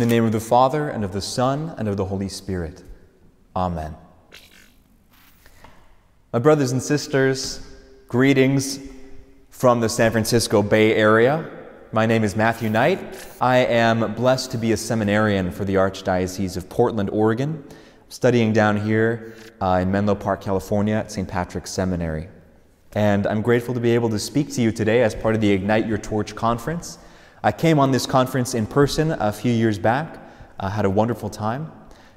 In the name of the Father, and of the Son, and of the Holy Spirit. Amen. My brothers and sisters, greetings from the San Francisco Bay Area. My name is Matthew Knight. I am blessed to be a seminarian for the Archdiocese of Portland, Oregon, studying down here uh, in Menlo Park, California at St. Patrick's Seminary. And I'm grateful to be able to speak to you today as part of the Ignite Your Torch conference. I came on this conference in person a few years back, I had a wonderful time.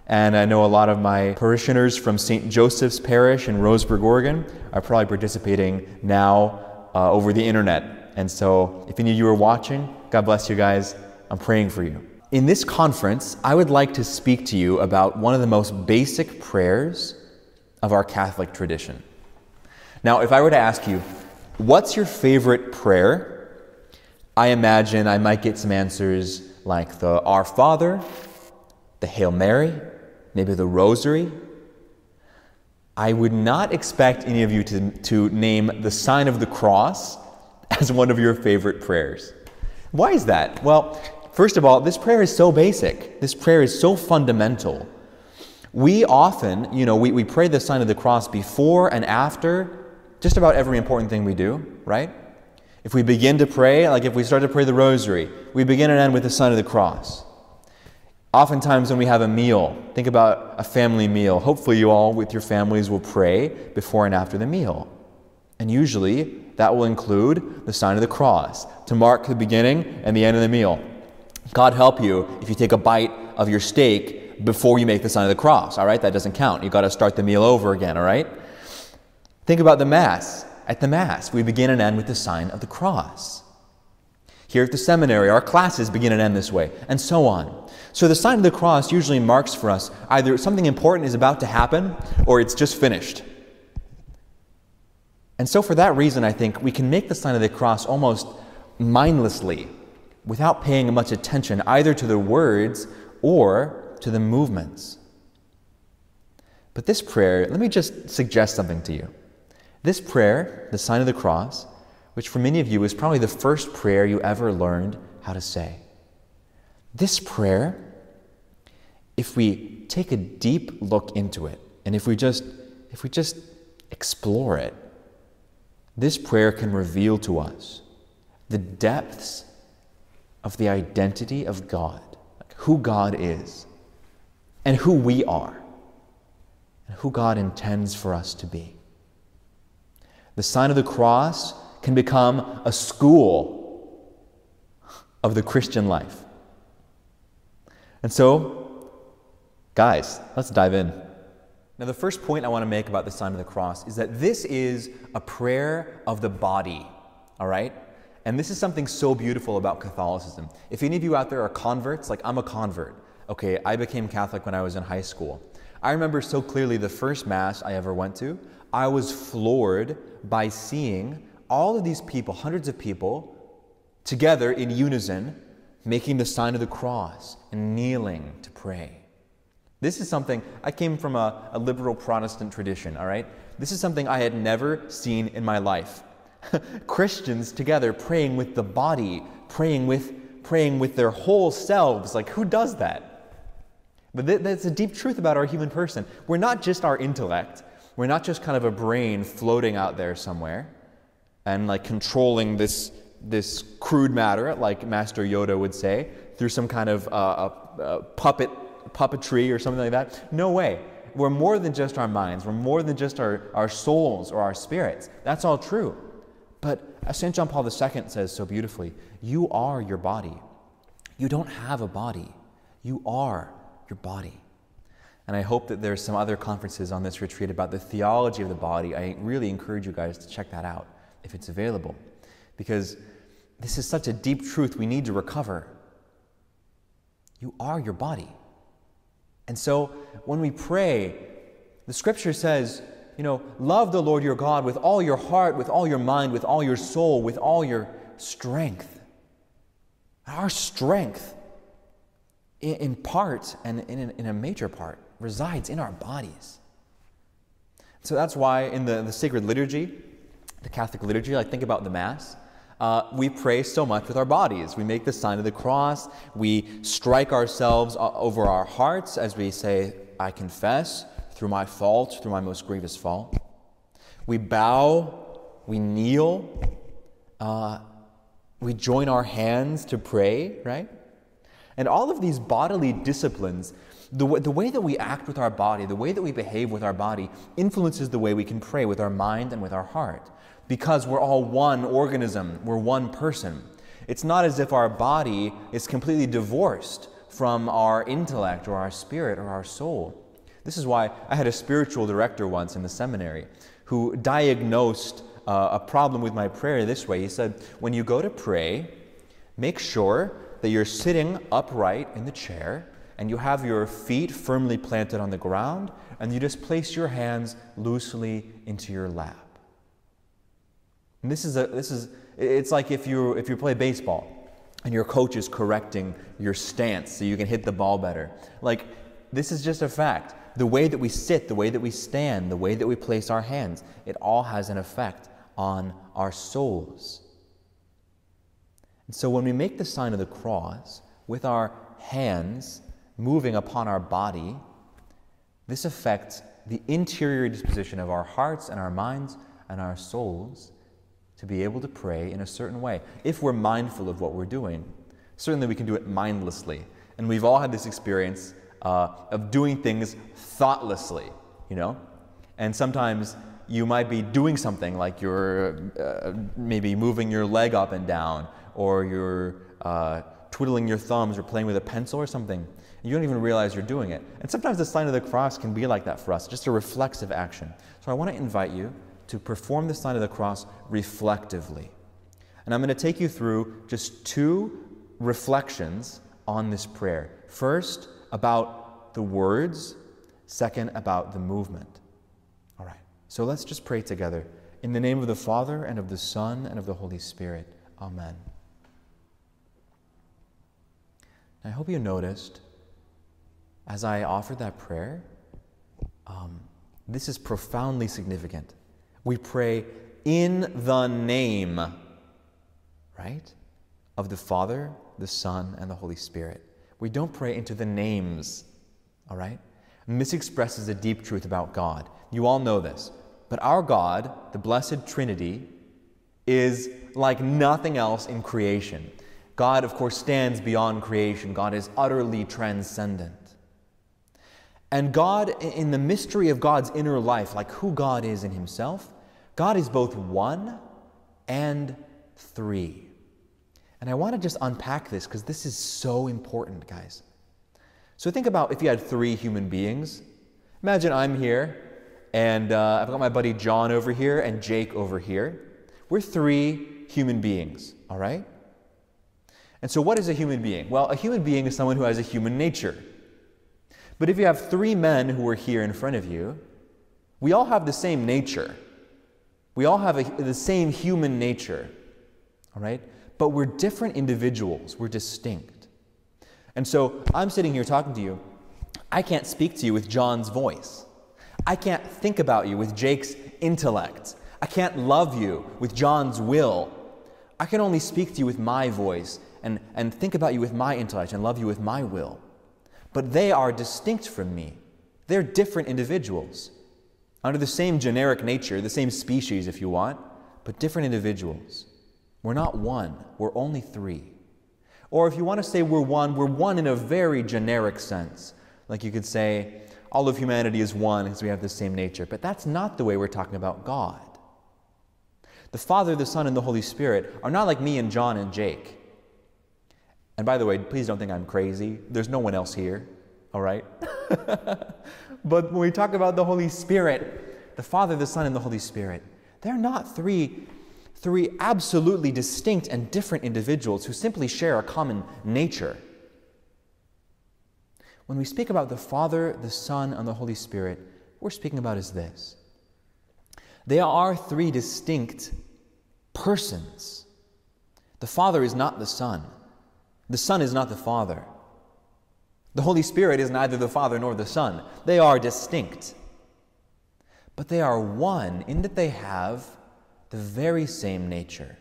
And I know a lot of my parishioners from St. Joseph's Parish in Roseburg, Oregon, are probably participating now uh, over the internet and so, if any of you are watching, God bless you guys. I'm praying for you. In this conference, I would like to speak to you about one of the most basic prayers of our Catholic tradition. Now, if I were to ask you, what's your favorite prayer? I imagine I might get some answers like the Our Father, the Hail Mary, maybe the Rosary. I would not expect any of you to, to name the sign of the cross as one of your favorite prayers. Why is that? Well, first of all, this prayer is so basic. This prayer is so fundamental. We often, you know, we, we pray the sign of the cross before and after just about every important thing we do, right? If we begin to pray, like if we start to pray the rosary, we begin and end with the sign of the cross. Oftentimes, when we have a meal, think about a family meal. Hopefully, you all with your families will pray before and after the meal. And usually, that will include the sign of the cross to mark the beginning and the end of the meal. God help you if you take a bite of your steak before you make the sign of the cross, all right? That doesn't count. You've got to start the meal over again, all right? Think about the Mass. At the Mass, we begin and end with the sign of the cross. Here at the seminary, our classes begin and end this way, and so on. So the sign of the cross usually marks for us either something important is about to happen or it's just finished. And so, for that reason, I think we can make the sign of the cross almost mindlessly without paying much attention either to the words or to the movements. But this prayer, let me just suggest something to you. This prayer, the sign of the cross, which for many of you is probably the first prayer you ever learned how to say. This prayer, if we take a deep look into it, and if we just if we just explore it, this prayer can reveal to us the depths of the identity of God, who God is, and who we are, and who God intends for us to be. The sign of the cross can become a school of the Christian life. And so, guys, let's dive in. Now, the first point I want to make about the sign of the cross is that this is a prayer of the body, all right? And this is something so beautiful about Catholicism. If any of you out there are converts, like I'm a convert, okay, I became Catholic when I was in high school. I remember so clearly the first Mass I ever went to, I was floored by seeing all of these people, hundreds of people, together in unison, making the sign of the cross and kneeling to pray. This is something, I came from a, a liberal Protestant tradition, all right? This is something I had never seen in my life. Christians together praying with the body, praying with, praying with their whole selves. Like, who does that? But th- that's a deep truth about our human person. We're not just our intellect, we're not just kind of a brain floating out there somewhere and like controlling this, this crude matter, like Master Yoda would say, through some kind of uh, puppet puppetry or something like that. No way. We're more than just our minds. We're more than just our, our souls or our spirits. That's all true. But as St. John Paul II says so beautifully, you are your body. You don't have a body. You are your body. And I hope that there's some other conferences on this retreat about the theology of the body. I really encourage you guys to check that out if it's available. Because this is such a deep truth we need to recover. You are your body. And so when we pray, the scripture says, you know, love the Lord your God with all your heart, with all your mind, with all your soul, with all your strength. Our strength, in part and in a major part, resides in our bodies. So that's why in the, the sacred liturgy, the Catholic liturgy, I think about the Mass, Uh, we pray so much with our bodies. We make the sign of the cross. We strike ourselves over our hearts as we say, I confess through my fault, through my most grievous fault. We bow, we kneel, uh, we join our hands to pray, right? And all of these bodily disciplines, the, w- the way that we act with our body, the way that we behave with our body, influences the way we can pray with our mind and with our heart. Because we're all one organism, we're one person. It's not as if our body is completely divorced from our intellect or our spirit or our soul. This is why I had a spiritual director once in the seminary who diagnosed uh, a problem with my prayer this way. He said, When you go to pray, make sure that you're sitting upright in the chair and you have your feet firmly planted on the ground and you just place your hands loosely into your lap. And this is a, this is, it's like if you, if you play baseball and your coach is correcting your stance so you can hit the ball better. Like, this is just a fact. The way that we sit, the way that we stand, the way that we place our hands, it all has an effect on our souls. So when we make the sign of the cross with our hands moving upon our body, this affects the interior disposition of our hearts and our minds and our souls to be able to pray in a certain way. If we're mindful of what we're doing, certainly we can do it mindlessly. And we've all had this experience uh, of doing things thoughtlessly, you know? And sometimes you might be doing something like you're uh, maybe moving your leg up and down, or you're uh, twiddling your thumbs, or playing with a pencil or something. You don't even realize you're doing it. And sometimes the sign of the cross can be like that for us, just a reflexive action. So I want to invite you to perform the sign of the cross reflectively. And I'm going to take you through just two reflections on this prayer. First, about the words, second, about the movement. All right, so let's just pray together. In the name of the Father, and of the Son, and of the Holy Spirit. Amen. I hope you noticed as I offered that prayer, um, this is profoundly significant. We pray in the name, right, of the Father, the Son, and the Holy Spirit. We don't pray into the names, all right? And this expresses a deep truth about God. You all know this. But our God, the Blessed Trinity, is like nothing else in creation. God, of course, stands beyond creation. God is utterly transcendent. And God, in the mystery of God's inner life, like who God is in Himself, God is both one and three. And I want to just unpack this because this is so important, guys. So think about if you had three human beings. Imagine I'm here, and uh, I've got my buddy John over here and Jake over here. We're three human beings, all right? And so, what is a human being? Well, a human being is someone who has a human nature. But if you have three men who are here in front of you, we all have the same nature. We all have a, the same human nature, all right? but we're different individuals, we're distinct. And so I'm sitting here talking to you. I can't speak to you with John's voice. I can't think about you with Jake's intellect. I can't love you with John's will. I can only speak to you with my voice and, and think about you with my intellect and love you with my will. But they are distinct from me. They're different individuals. Under the same generic nature, the same species, if you want, but different individuals. We're not one, we're only three. Or if you want to say we're one, we're one in a very generic sense. Like you could say, all of humanity is one because we have the same nature. But that's not the way we're talking about God. The Father, the Son, and the Holy Spirit are not like me and John and Jake. And by the way, please don't think I'm crazy. There's no one else here, all right? but when we talk about the Holy Spirit, the Father, the Son, and the Holy Spirit, they're not three three absolutely distinct and different individuals who simply share a common nature. When we speak about the Father, the Son, and the Holy Spirit, what we're speaking about is this. They are three distinct persons. The Father is not the Son. The Son is not the Father. The Holy Spirit is neither the Father nor the Son. They are distinct. But they are one in that they have the very same nature.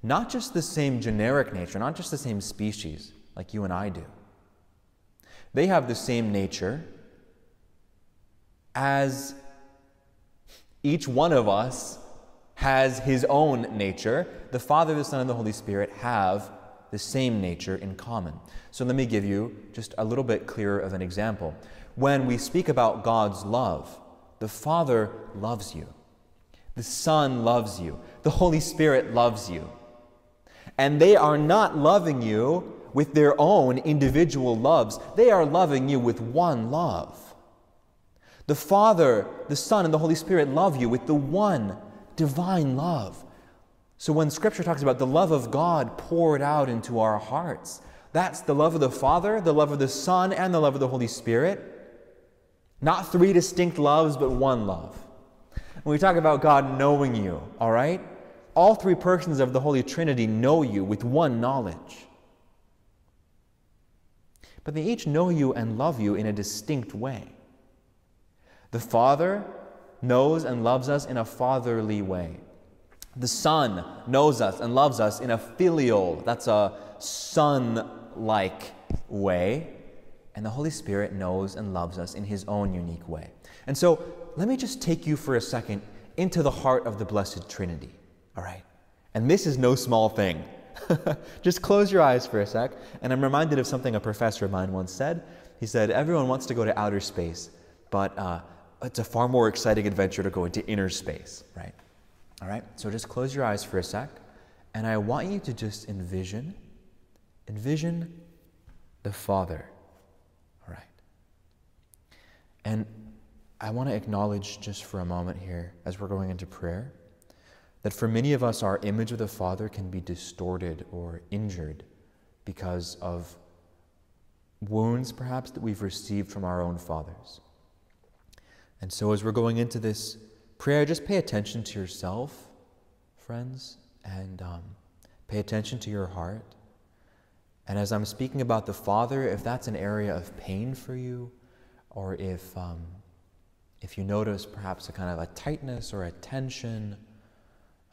Not just the same generic nature, not just the same species like you and I do. They have the same nature as each one of us has his own nature. The Father, the Son, and the Holy Spirit have the same nature in common. So let me give you just a little bit clearer of an example. When we speak about God's love, the Father loves you, the Son loves you, the Holy Spirit loves you. And they are not loving you with their own individual loves, they are loving you with one love. The Father, the Son, and the Holy Spirit love you with the one divine love. So when Scripture talks about the love of God poured out into our hearts, that's the love of the Father, the love of the Son, and the love of the Holy Spirit. Not three distinct loves, but one love. When we talk about God knowing you, all right? All three persons of the Holy Trinity know you with one knowledge. But they each know you and love you in a distinct way. The Father knows and loves us in a fatherly way. The Son knows us and loves us in a filial, that's a son like way. And the Holy Spirit knows and loves us in His own unique way. And so, let me just take you for a second into the heart of the Blessed Trinity, all right? And this is no small thing. just close your eyes for a sec. And I'm reminded of something a professor of mine once said. He said, Everyone wants to go to outer space, but uh, it's a far more exciting adventure to go into inner space, right? All right, so just close your eyes for a sec, and I want you to just envision, envision the Father, all right? And I want to acknowledge just for a moment here, as we're going into prayer, that for many of us, our image of the Father can be distorted or injured because of wounds, perhaps, that we've received from our own fathers. And so, as we're going into this prayer, just pay attention to yourself, friends, and um, pay attention to your heart. And as I'm speaking about the Father, if that's an area of pain for you, or if, um, if you notice perhaps a kind of a tightness or a tension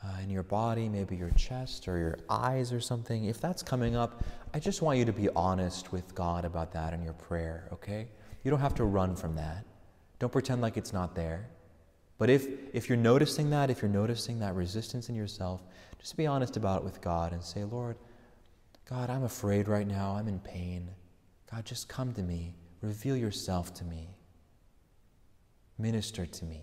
uh, in your body, maybe your chest or your eyes or something, if that's coming up, I just want you to be honest with God about that in your prayer, okay? You don't have to run from that. Don't pretend like it's not there. But if, if you're noticing that, if you're noticing that resistance in yourself, just be honest about it with God and say, Lord, God, I'm afraid right now. I'm in pain. God, just come to me. Reveal yourself to me. Minister to me.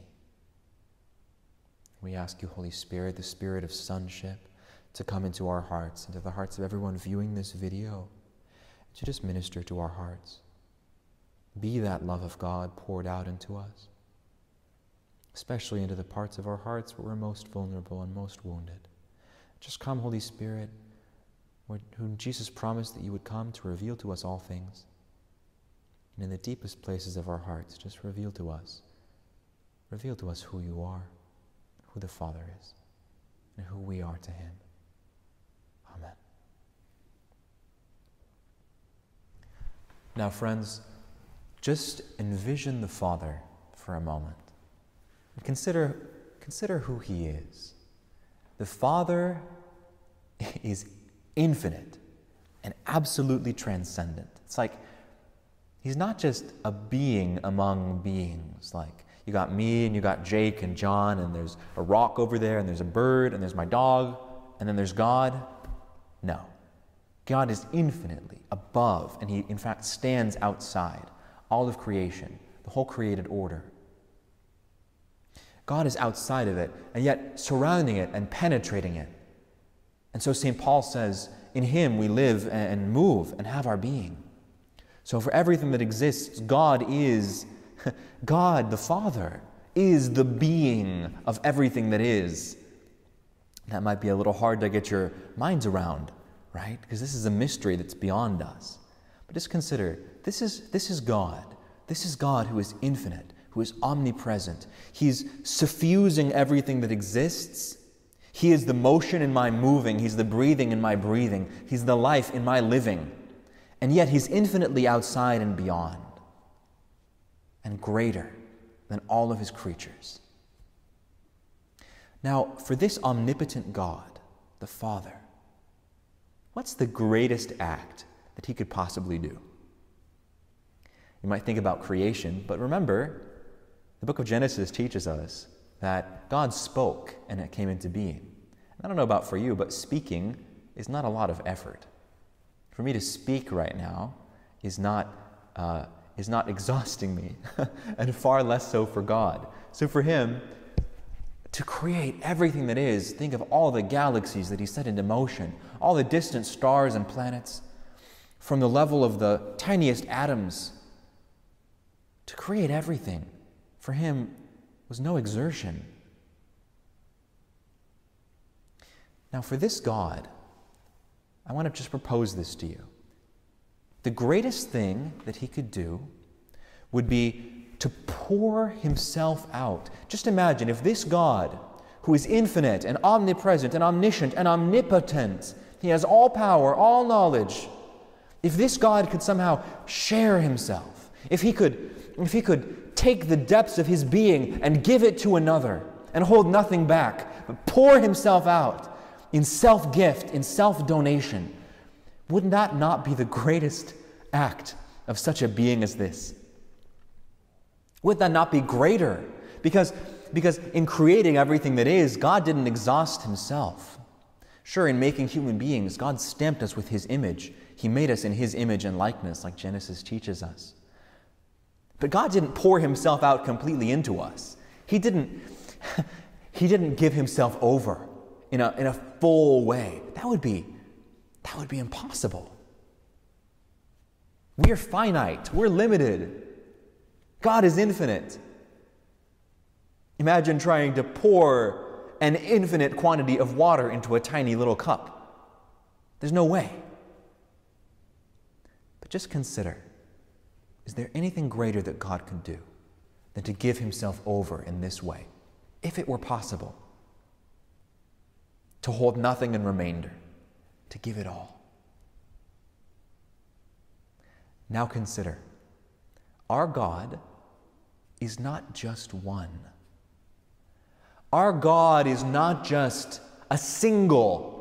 We ask you, Holy Spirit, the spirit of sonship, to come into our hearts, into the hearts of everyone viewing this video, to just minister to our hearts. Be that love of God poured out into us, especially into the parts of our hearts where we're most vulnerable and most wounded. Just come, Holy Spirit, whom Jesus promised that you would come to reveal to us all things. And in the deepest places of our hearts, just reveal to us, reveal to us who you are, who the Father is, and who we are to Him. Amen. Now, friends, just envision the Father for a moment. Consider, consider who He is. The Father is infinite and absolutely transcendent. It's like He's not just a being among beings, like you got me and you got Jake and John, and there's a rock over there, and there's a bird, and there's my dog, and then there's God. No. God is infinitely above, and He, in fact, stands outside all of creation, the whole created order. God is outside of it, and yet surrounding it and penetrating it. And so St. Paul says, In Him we live and move and have our being. So for everything that exists, God is, God the Father is the being of everything that is. That might be a little hard to get your minds around, right? Because this is a mystery that's beyond us. But just consider this is, this is God. This is God who is infinite, who is omnipresent. He's suffusing everything that exists. He is the motion in my moving, He's the breathing in my breathing, He's the life in my living. And yet He's infinitely outside and beyond, and greater than all of His creatures. Now, for this omnipotent God, the Father, what's the greatest act that he could possibly do? You might think about creation, but remember, the book of Genesis teaches us that God spoke and it came into being. I don't know about for you, but speaking is not a lot of effort. For me to speak right now is not, uh, is not exhausting me, and far less so for God. So for Him, to create everything that is, think of all the galaxies that He set into motion, all the distant stars and planets, from the level of the tiniest atoms. To create everything, for Him, was no exertion. Now, for this God, I want to just propose this to you. The greatest thing that he could do would be to pour himself out. Just imagine if this God, who is infinite and omnipresent and omniscient and omnipotent, he has all power, all knowledge. If this God could somehow share himself, if he could, if he could take the depths of his being and give it to another and hold nothing back, but pour himself out in self gift, in self donation, wouldn't that not be the greatest act of such a being as this? Would that not be greater? Because, because in creating everything that is, God didn't exhaust himself. Sure, in making human beings, God stamped us with his image. He made us in his image and likeness, like Genesis teaches us. But God didn't pour himself out completely into us. He didn't, he didn't give himself over in a, in a full way. That would be that would be impossible. We are finite, we're limited. God is infinite. Imagine trying to pour an infinite quantity of water into a tiny little cup. There's no way. But just consider is there anything greater that God could do than to give himself over in this way, if it were possible? To hold nothing in remainder to give it all. Now consider our God is not just one. Our God is not just a single,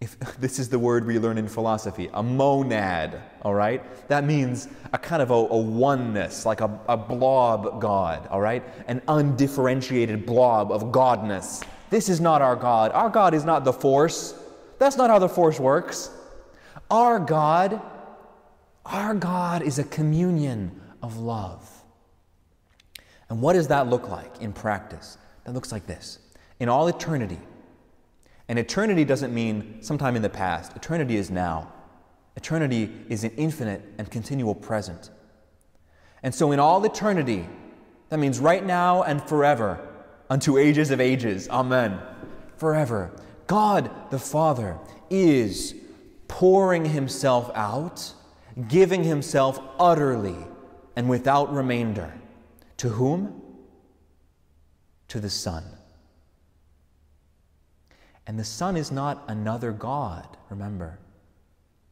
if this is the word we learn in philosophy, a monad, all right? That means a kind of a, a oneness, like a, a blob God, all right? An undifferentiated blob of godness. This is not our God. Our God is not the force. That's not how the force works. Our God, our God is a communion of love. And what does that look like in practice? That looks like this. In all eternity, and eternity doesn't mean sometime in the past, eternity is now. Eternity is an infinite and continual present. And so, in all eternity, that means right now and forever, unto ages of ages, amen, forever. God the Father is pouring himself out, giving himself utterly and without remainder. To whom? To the Son. And the Son is not another God, remember.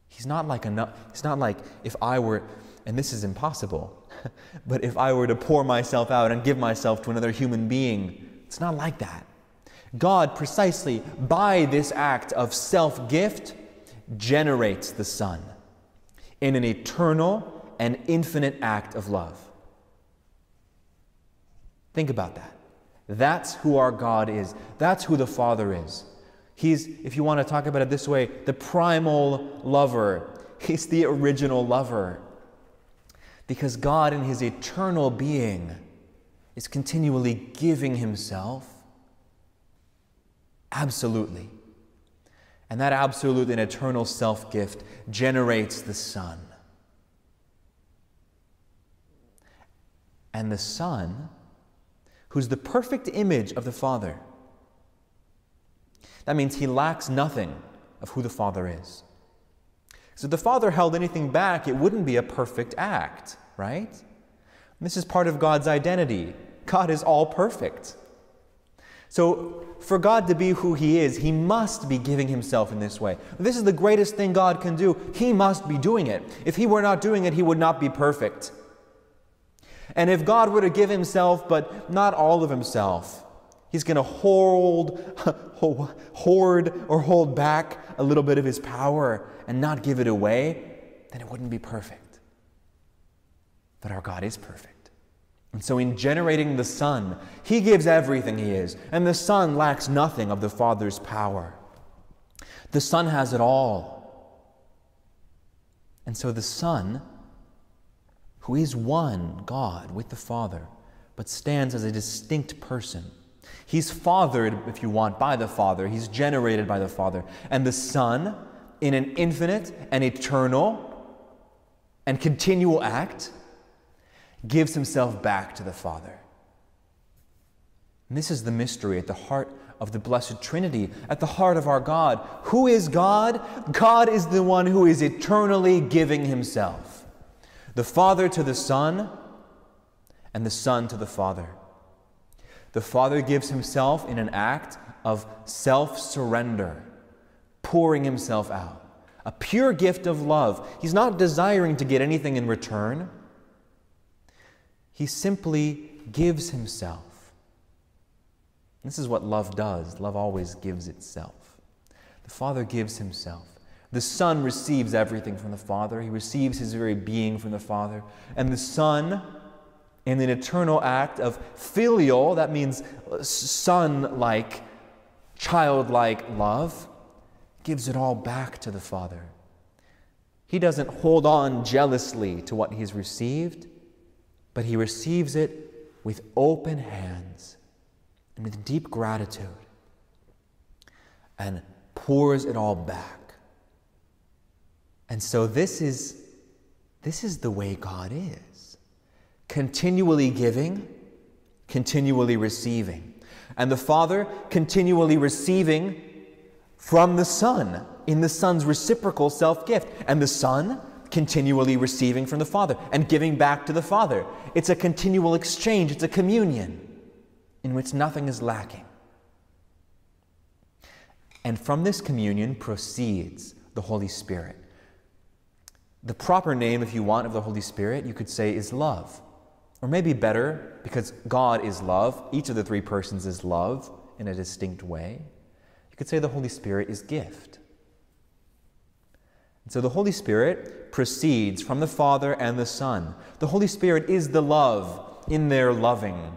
He's not like another, it's not like if I were, and this is impossible, but if I were to pour myself out and give myself to another human being, it's not like that. God, precisely by this act of self gift, generates the Son in an eternal and infinite act of love. Think about that. That's who our God is. That's who the Father is. He's, if you want to talk about it this way, the primal lover. He's the original lover. Because God, in His eternal being, is continually giving Himself Absolutely. And that absolute and eternal self gift generates the Son. And the Son, who's the perfect image of the Father, that means he lacks nothing of who the Father is. So if the Father held anything back, it wouldn't be a perfect act, right? And this is part of God's identity. God is all perfect. So, for God to be who He is, He must be giving Himself in this way. This is the greatest thing God can do. He must be doing it. If He were not doing it, He would not be perfect. And if God were to give Himself, but not all of Himself, he's going to hold, hoard or hold back a little bit of his power and not give it away, then it wouldn't be perfect. But our God is perfect. And so, in generating the Son, He gives everything He is, and the Son lacks nothing of the Father's power. The Son has it all. And so, the Son, who is one God with the Father, but stands as a distinct person, He's fathered, if you want, by the Father. He's generated by the Father. And the Son, in an infinite and eternal and continual act, gives himself back to the Father. And this is the mystery at the heart of the Blessed Trinity, at the heart of our God. Who is God? God is the one who is eternally giving himself. The Father to the Son, and the Son to the Father. The Father gives himself in an act of self surrender, pouring himself out. A pure gift of love. He's not desiring to get anything in return. He simply gives himself. This is what love does. Love always gives itself. The Father gives himself. The Son receives everything from the Father. He receives his very being from the Father. And the Son in an eternal act of filial, that means uh, son like, childlike love, gives it all back to the Father. He doesn't hold on jealously to what he's received, but he receives it with open hands and with deep gratitude and pours it all back. And so this is this is the way God is continually giving, continually receiving. And the Father continually receiving from the Son in the Son's reciprocal self gift. And the Son continually receiving from the Father and giving back to the Father. It's a continual exchange, it's a communion in which nothing is lacking. And from this communion proceeds the Holy Spirit. The proper name, if you want, of the Holy Spirit, you could say, is love. Or maybe better, because God is love, each of the three persons is love in a distinct way. You could say the Holy Spirit is gift. And so the Holy Spirit proceeds from the Father and the Son. The Holy Spirit is the love in their loving.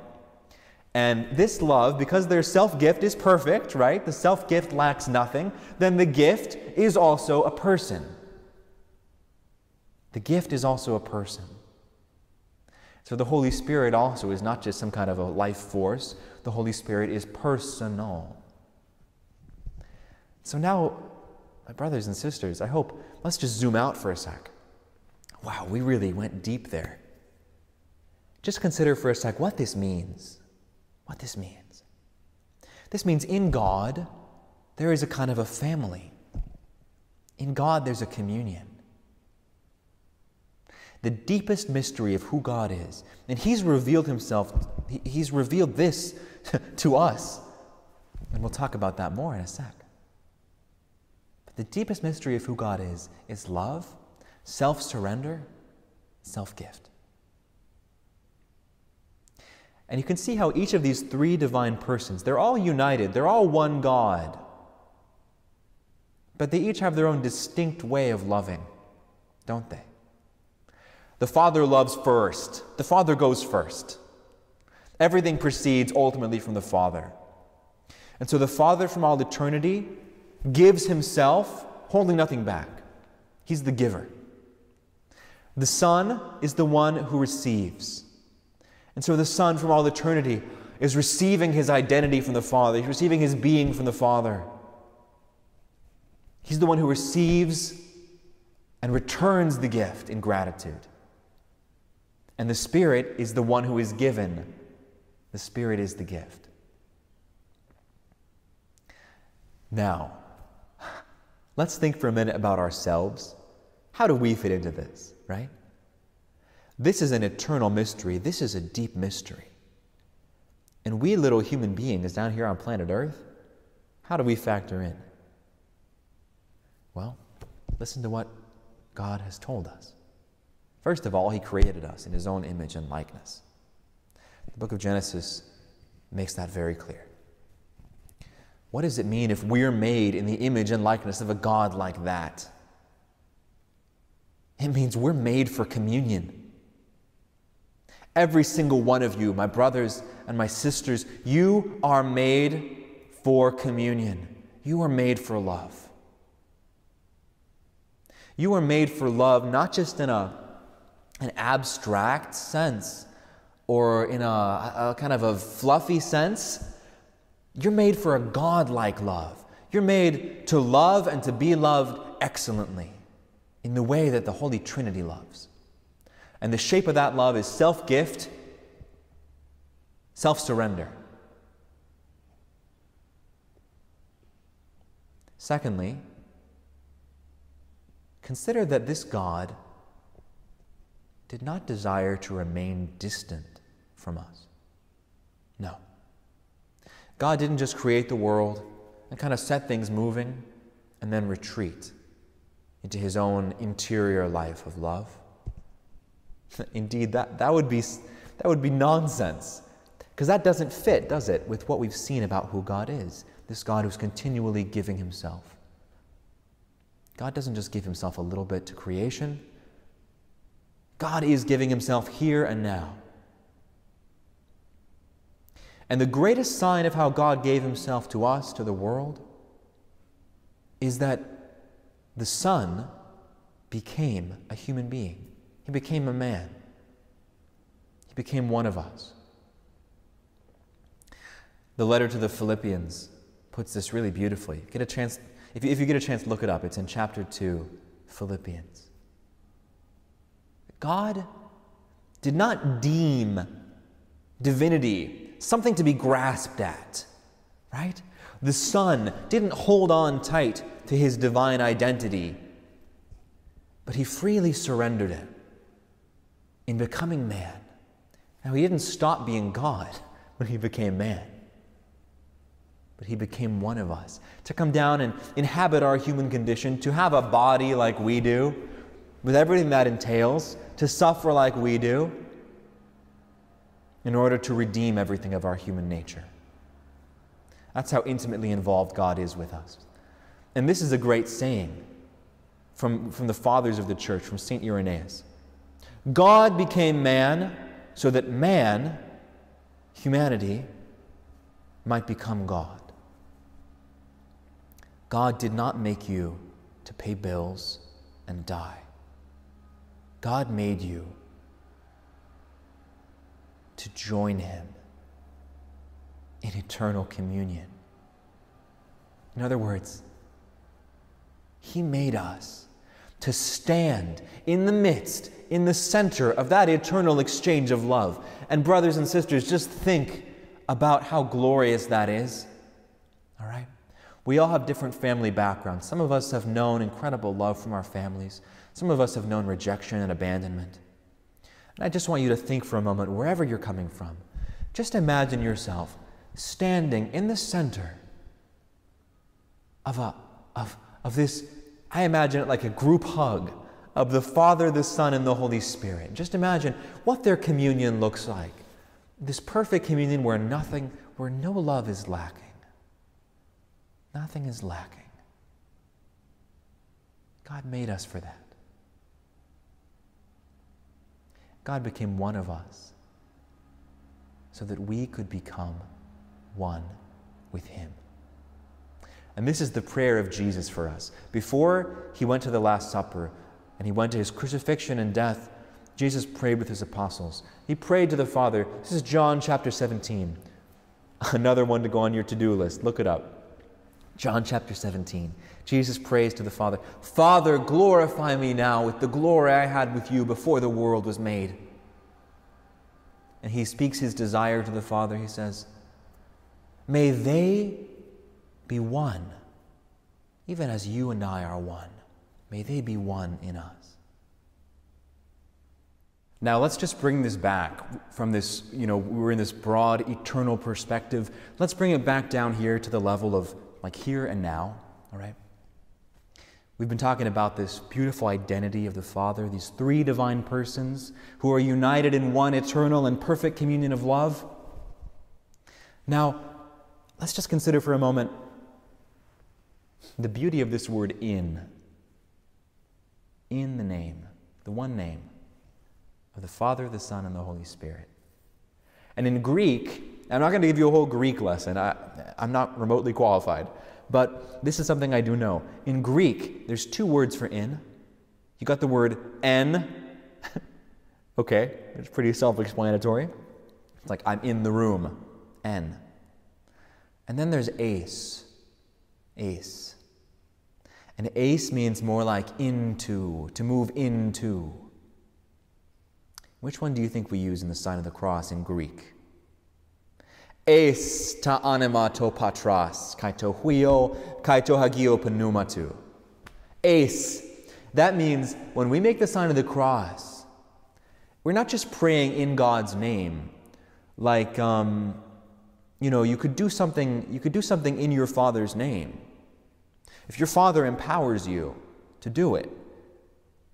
And this love, because their self gift is perfect, right? The self gift lacks nothing, then the gift is also a person. The gift is also a person. So the Holy Spirit also is not just some kind of a life force, the Holy Spirit is personal. So now, my brothers and sisters, I hope, let's just zoom out for a sec. Wow, we really went deep there. Just consider for a sec what this means. What this means. This means in God, there is a kind of a family. In God, there's a communion the deepest mystery of who God is. And He's revealed Himself, He's revealed this to us. And we'll talk about that more in a sec. But the deepest mystery of who God is is love, self surrender, self gift. And you can see how each of these three divine persons, they're all united, they're all one God. But they each have their own distinct way of loving, don't they? The Father loves first. The Father goes first. Everything proceeds ultimately from the Father. And so the Father from all eternity gives himself, holding nothing back. He's the giver. The Son is the one who receives. And so the Son from all eternity is receiving his identity from the Father, he's receiving his being from the Father. He's the one who receives and returns the gift in gratitude. And the Spirit is the one who is given, the Spirit is the gift. Now, let's think for a minute about ourselves. How do we fit into this, right? This is an eternal mystery. This is a deep mystery. And we little human beings down here on planet Earth, how do we factor in? Well, listen to what God has told us. First of all, He created us in His own image and likeness. The book of Genesis makes that very clear. What does it mean if we're made in the image and likeness of a God like that? It means we're made for communion. Every single one of you, my brothers and my sisters, you are made for communion. You are made for love. You are made for love not just in a, an abstract sense or in a, a kind of a fluffy sense you're made for a God like love. You're made to love and to be loved excellently in the way that the Holy Trinity loves. And the shape of that love is self gift, self surrender. Secondly, consider that this God did not desire to remain distant from us. No. God didn't just create the world and kind of set things moving and then retreat into his own interior life of love. Indeed, that, that, would be, that would be nonsense. Because that doesn't fit, does it, with what we've seen about who God is this God who's continually giving himself. God doesn't just give himself a little bit to creation, God is giving himself here and now. And the greatest sign of how God gave himself to us, to the world, is that the Son became a human being. He became a man. He became one of us. The letter to the Philippians puts this really beautifully. Get a chance, if you, if you get a chance, look it up. It's in chapter 2, Philippians. God did not deem divinity something to be grasped at, right? The Son didn't hold on tight to his divine identity, but he freely surrendered it in becoming man. Now, he didn't stop being God when he became man, but he became one of us. To come down and inhabit our human condition, to have a body like we do, with everything that entails, to suffer like we do, in order to redeem everything of our human nature. That's how intimately involved God is with us. And this is a great saying from, from the fathers of the church, from St. Irenaeus God became man so that man, humanity, might become God. God did not make you to pay bills and die. God made you to join Him in eternal communion. In other words, He made us to stand in the midst, in the center of that eternal exchange of love. And, brothers and sisters, just think about how glorious that is. All right? We all have different family backgrounds. Some of us have known incredible love from our families, some of us have known rejection and abandonment. And I just want you to think for a moment, wherever you're coming from, just imagine yourself standing in the center of, a, of, of this, I imagine it like a group hug of the Father, the Son, and the Holy Spirit. Just imagine what their communion looks like. This perfect communion where nothing, where no love is lacking. Nothing is lacking. God made us for that. God became one of us so that we could become one with Him. And this is the prayer of Jesus for us. Before he went to the Last Supper and he went to his crucifixion and death, Jesus prayed with his apostles. He prayed to the Father. This is John chapter 17. Another one to go on your to do list. Look it up. John chapter 17. Jesus prays to the Father Father, glorify me now with the glory I had with you before the world was made. And he speaks his desire to the Father. He says, May they be one, even as you and I are one. May they be one in us. Now, let's just bring this back from this, you know, we're in this broad eternal perspective. Let's bring it back down here to the level of like here and now, all right? We've been talking about this beautiful identity of the Father, these three divine persons who are united in one eternal and perfect communion of love. Now, let's just consider for a moment the beauty of this word in. In the name, the one name of the Father, the Son, and the Holy Spirit. And in Greek, I'm not going to give you a whole Greek lesson, I, I'm not remotely qualified, but this is something I do know. In Greek, there's two words for in. You got the word en. okay, it's pretty self explanatory. It's like I'm in the room, en. And then there's ace, ace. And ace means more like into, to move into. Which one do you think we use in the sign of the cross in Greek? Eis ta anima to patras, kaito huio, kaito hagio pneumatu. Eis. That means when we make the sign of the cross, we're not just praying in God's name, like um, you know, you could do something, you could do something in your father's name. If your father empowers you to do it,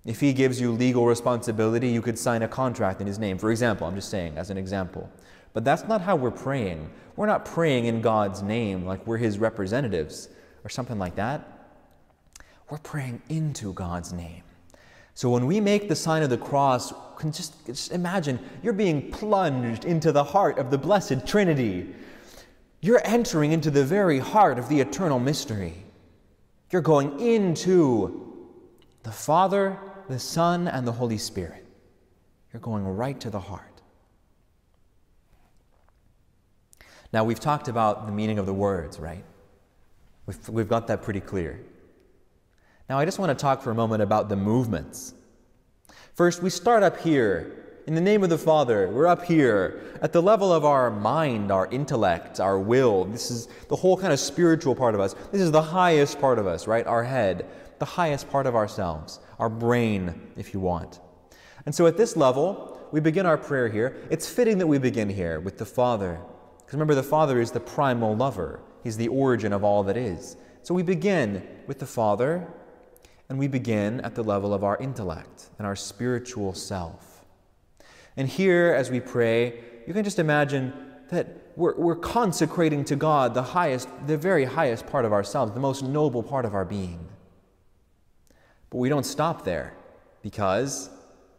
if he gives you legal responsibility, you could sign a contract in his name. For example, I'm just saying as an example. But that's not how we're praying. We're not praying in God's name like we're his representatives or something like that. We're praying into God's name. So when we make the sign of the cross, just, just imagine you're being plunged into the heart of the Blessed Trinity. You're entering into the very heart of the eternal mystery. You're going into the Father, the Son, and the Holy Spirit. You're going right to the heart. Now, we've talked about the meaning of the words, right? We've, we've got that pretty clear. Now, I just want to talk for a moment about the movements. First, we start up here in the name of the Father, we're up here at the level of our mind, our intellect, our will. This is the whole kind of spiritual part of us. This is the highest part of us, right? Our head, the highest part of ourselves, our brain, if you want. And so at this level, we begin our prayer here. It's fitting that we begin here with the Father. Because remember, the Father is the primal lover, He's the origin of all that is. So we begin with the Father, and we begin at the level of our intellect and our spiritual self. And here, as we pray, you can just imagine that we're, we're consecrating to God the highest, the very highest part of ourselves, the most noble part of our being. But we don't stop there because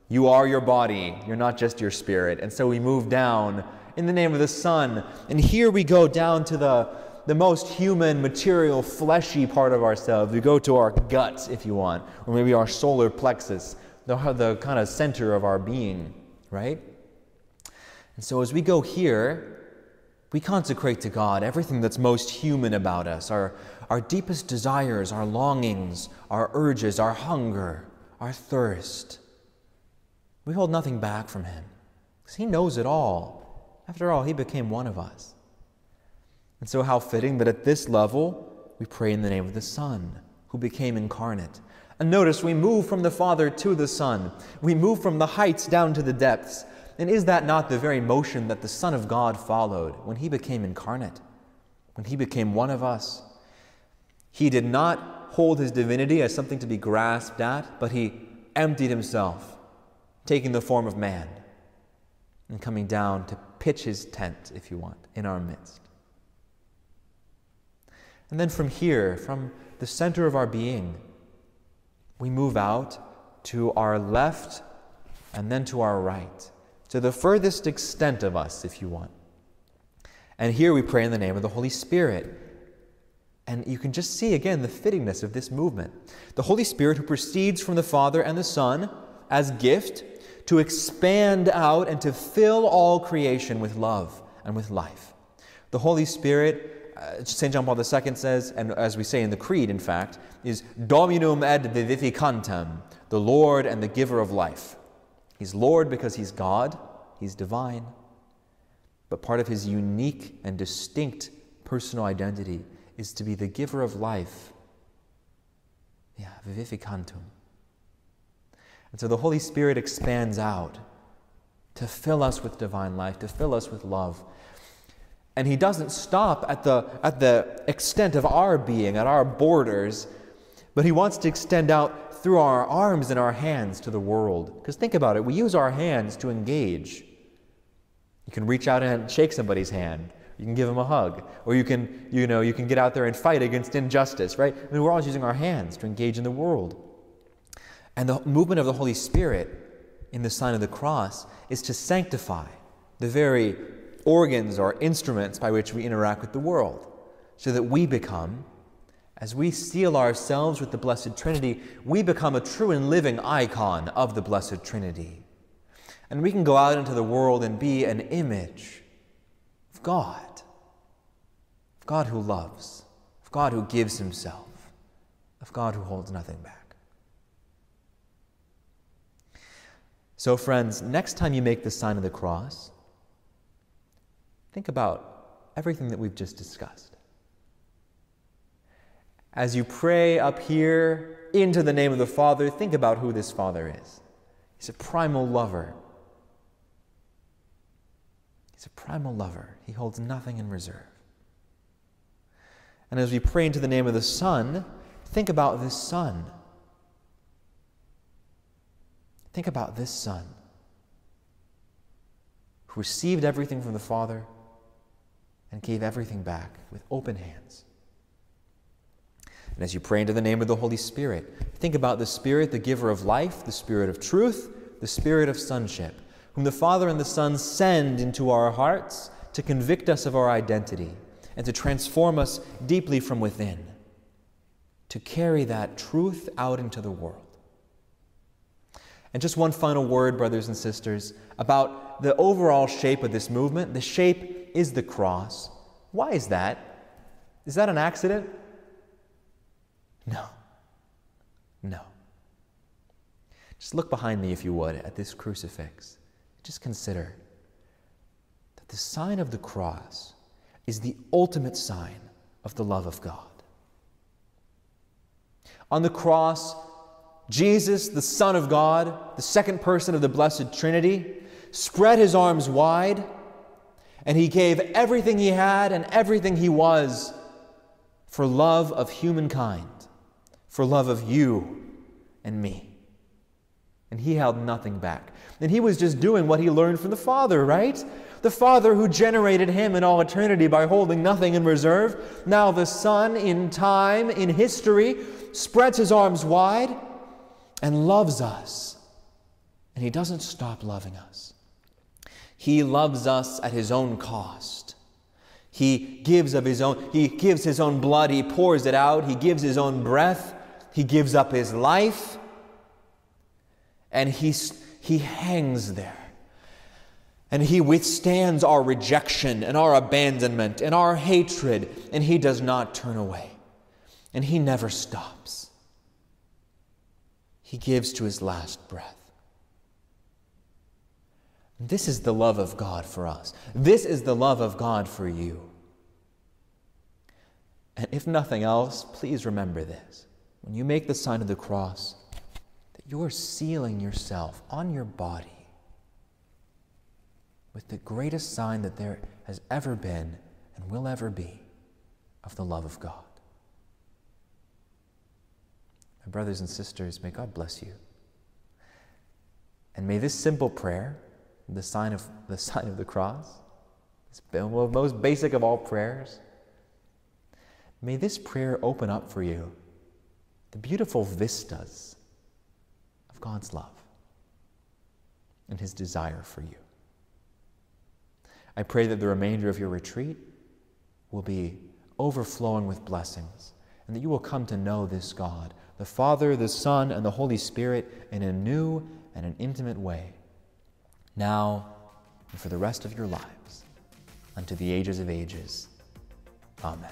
you are your body, you're not just your spirit. And so we move down in the name of the Son. And here we go down to the, the most human, material, fleshy part of ourselves. We go to our guts, if you want, or maybe our solar plexus, the, the kind of center of our being right? And so as we go here, we consecrate to God everything that's most human about us our, our deepest desires, our longings, our urges, our hunger, our thirst. We hold nothing back from Him because He knows it all. After all, He became one of us. And so, how fitting that at this level we pray in the name of the Son who became incarnate and notice we move from the Father to the Son. We move from the heights down to the depths. And is that not the very motion that the Son of God followed when he became incarnate? When he became one of us? He did not hold his divinity as something to be grasped at, but he emptied himself, taking the form of man and coming down to pitch his tent, if you want, in our midst. And then from here, from the center of our being, we move out to our left and then to our right, to the furthest extent of us, if you want. And here we pray in the name of the Holy Spirit. And you can just see again the fittingness of this movement. The Holy Spirit, who proceeds from the Father and the Son as gift to expand out and to fill all creation with love and with life. The Holy Spirit uh, St. John Paul II says, and as we say in the Creed, in fact, is Dominum et vivificantem, the Lord and the giver of life. He's Lord because he's God, he's divine. But part of his unique and distinct personal identity is to be the giver of life. Yeah, vivificantem. And so the Holy Spirit expands out to fill us with divine life, to fill us with love. And he doesn't stop at the, at the extent of our being, at our borders, but he wants to extend out through our arms and our hands to the world. Because think about it, we use our hands to engage. You can reach out and shake somebody's hand. You can give them a hug, or you can, you know, you can get out there and fight against injustice, right? I mean, we're always using our hands to engage in the world. And the movement of the Holy Spirit in the sign of the cross is to sanctify the very organs or instruments by which we interact with the world, so that we become, as we seal ourselves with the Blessed Trinity, we become a true and living icon of the Blessed Trinity. And we can go out into the world and be an image of God, of God who loves, of God who gives Himself, of God who holds nothing back. So, friends, next time you make the sign of the cross, think about everything that we've just discussed. As you pray up here into the name of the Father, think about who this Father is. He's a primal lover. He's a primal lover. He holds nothing in reserve. And as we pray into the name of the Son, think about this Son. Think about this son who received everything from the Father and gave everything back with open hands. And as you pray into the name of the Holy Spirit, think about the Spirit, the giver of life, the Spirit of truth, the Spirit of sonship, whom the Father and the Son send into our hearts to convict us of our identity and to transform us deeply from within, to carry that truth out into the world. And just one final word, brothers and sisters, about the overall shape of this movement. The shape is the cross. Why is that? Is that an accident? No. No. Just look behind me, if you would, at this crucifix. Just consider that the sign of the cross is the ultimate sign of the love of God. On the cross, Jesus, the Son of God, the second person of the Blessed Trinity, spread his arms wide and he gave everything he had and everything he was for love of humankind, for love of you and me. And he held nothing back. And he was just doing what he learned from the Father, right? The Father who generated him in all eternity by holding nothing in reserve. Now the Son, in time, in history, spreads his arms wide and loves us. And He doesn't stop loving us. He loves us at His own cost. He gives of His own, He gives His own blood, He pours it out, He gives His own breath, He gives up His life, and He, he hangs there. And He withstands our rejection and our abandonment and our hatred, and He does not turn away. And He never stops he gives to his last breath. This is the love of God for us. This is the love of God for you. And if nothing else, please remember this. When you make the sign of the cross, that you're sealing yourself on your body with the greatest sign that there has ever been and will ever be of the love of God. My brothers and sisters, may God bless you. And may this simple prayer, the sign of the sign of the cross, this most basic of all prayers, may this prayer open up for you the beautiful vistas of God's love and his desire for you. I pray that the remainder of your retreat will be overflowing with blessings and that you will come to know this God the Father, the Son, and the Holy Spirit in a new and an intimate way, now and for the rest of your lives, unto the ages of ages. Amen.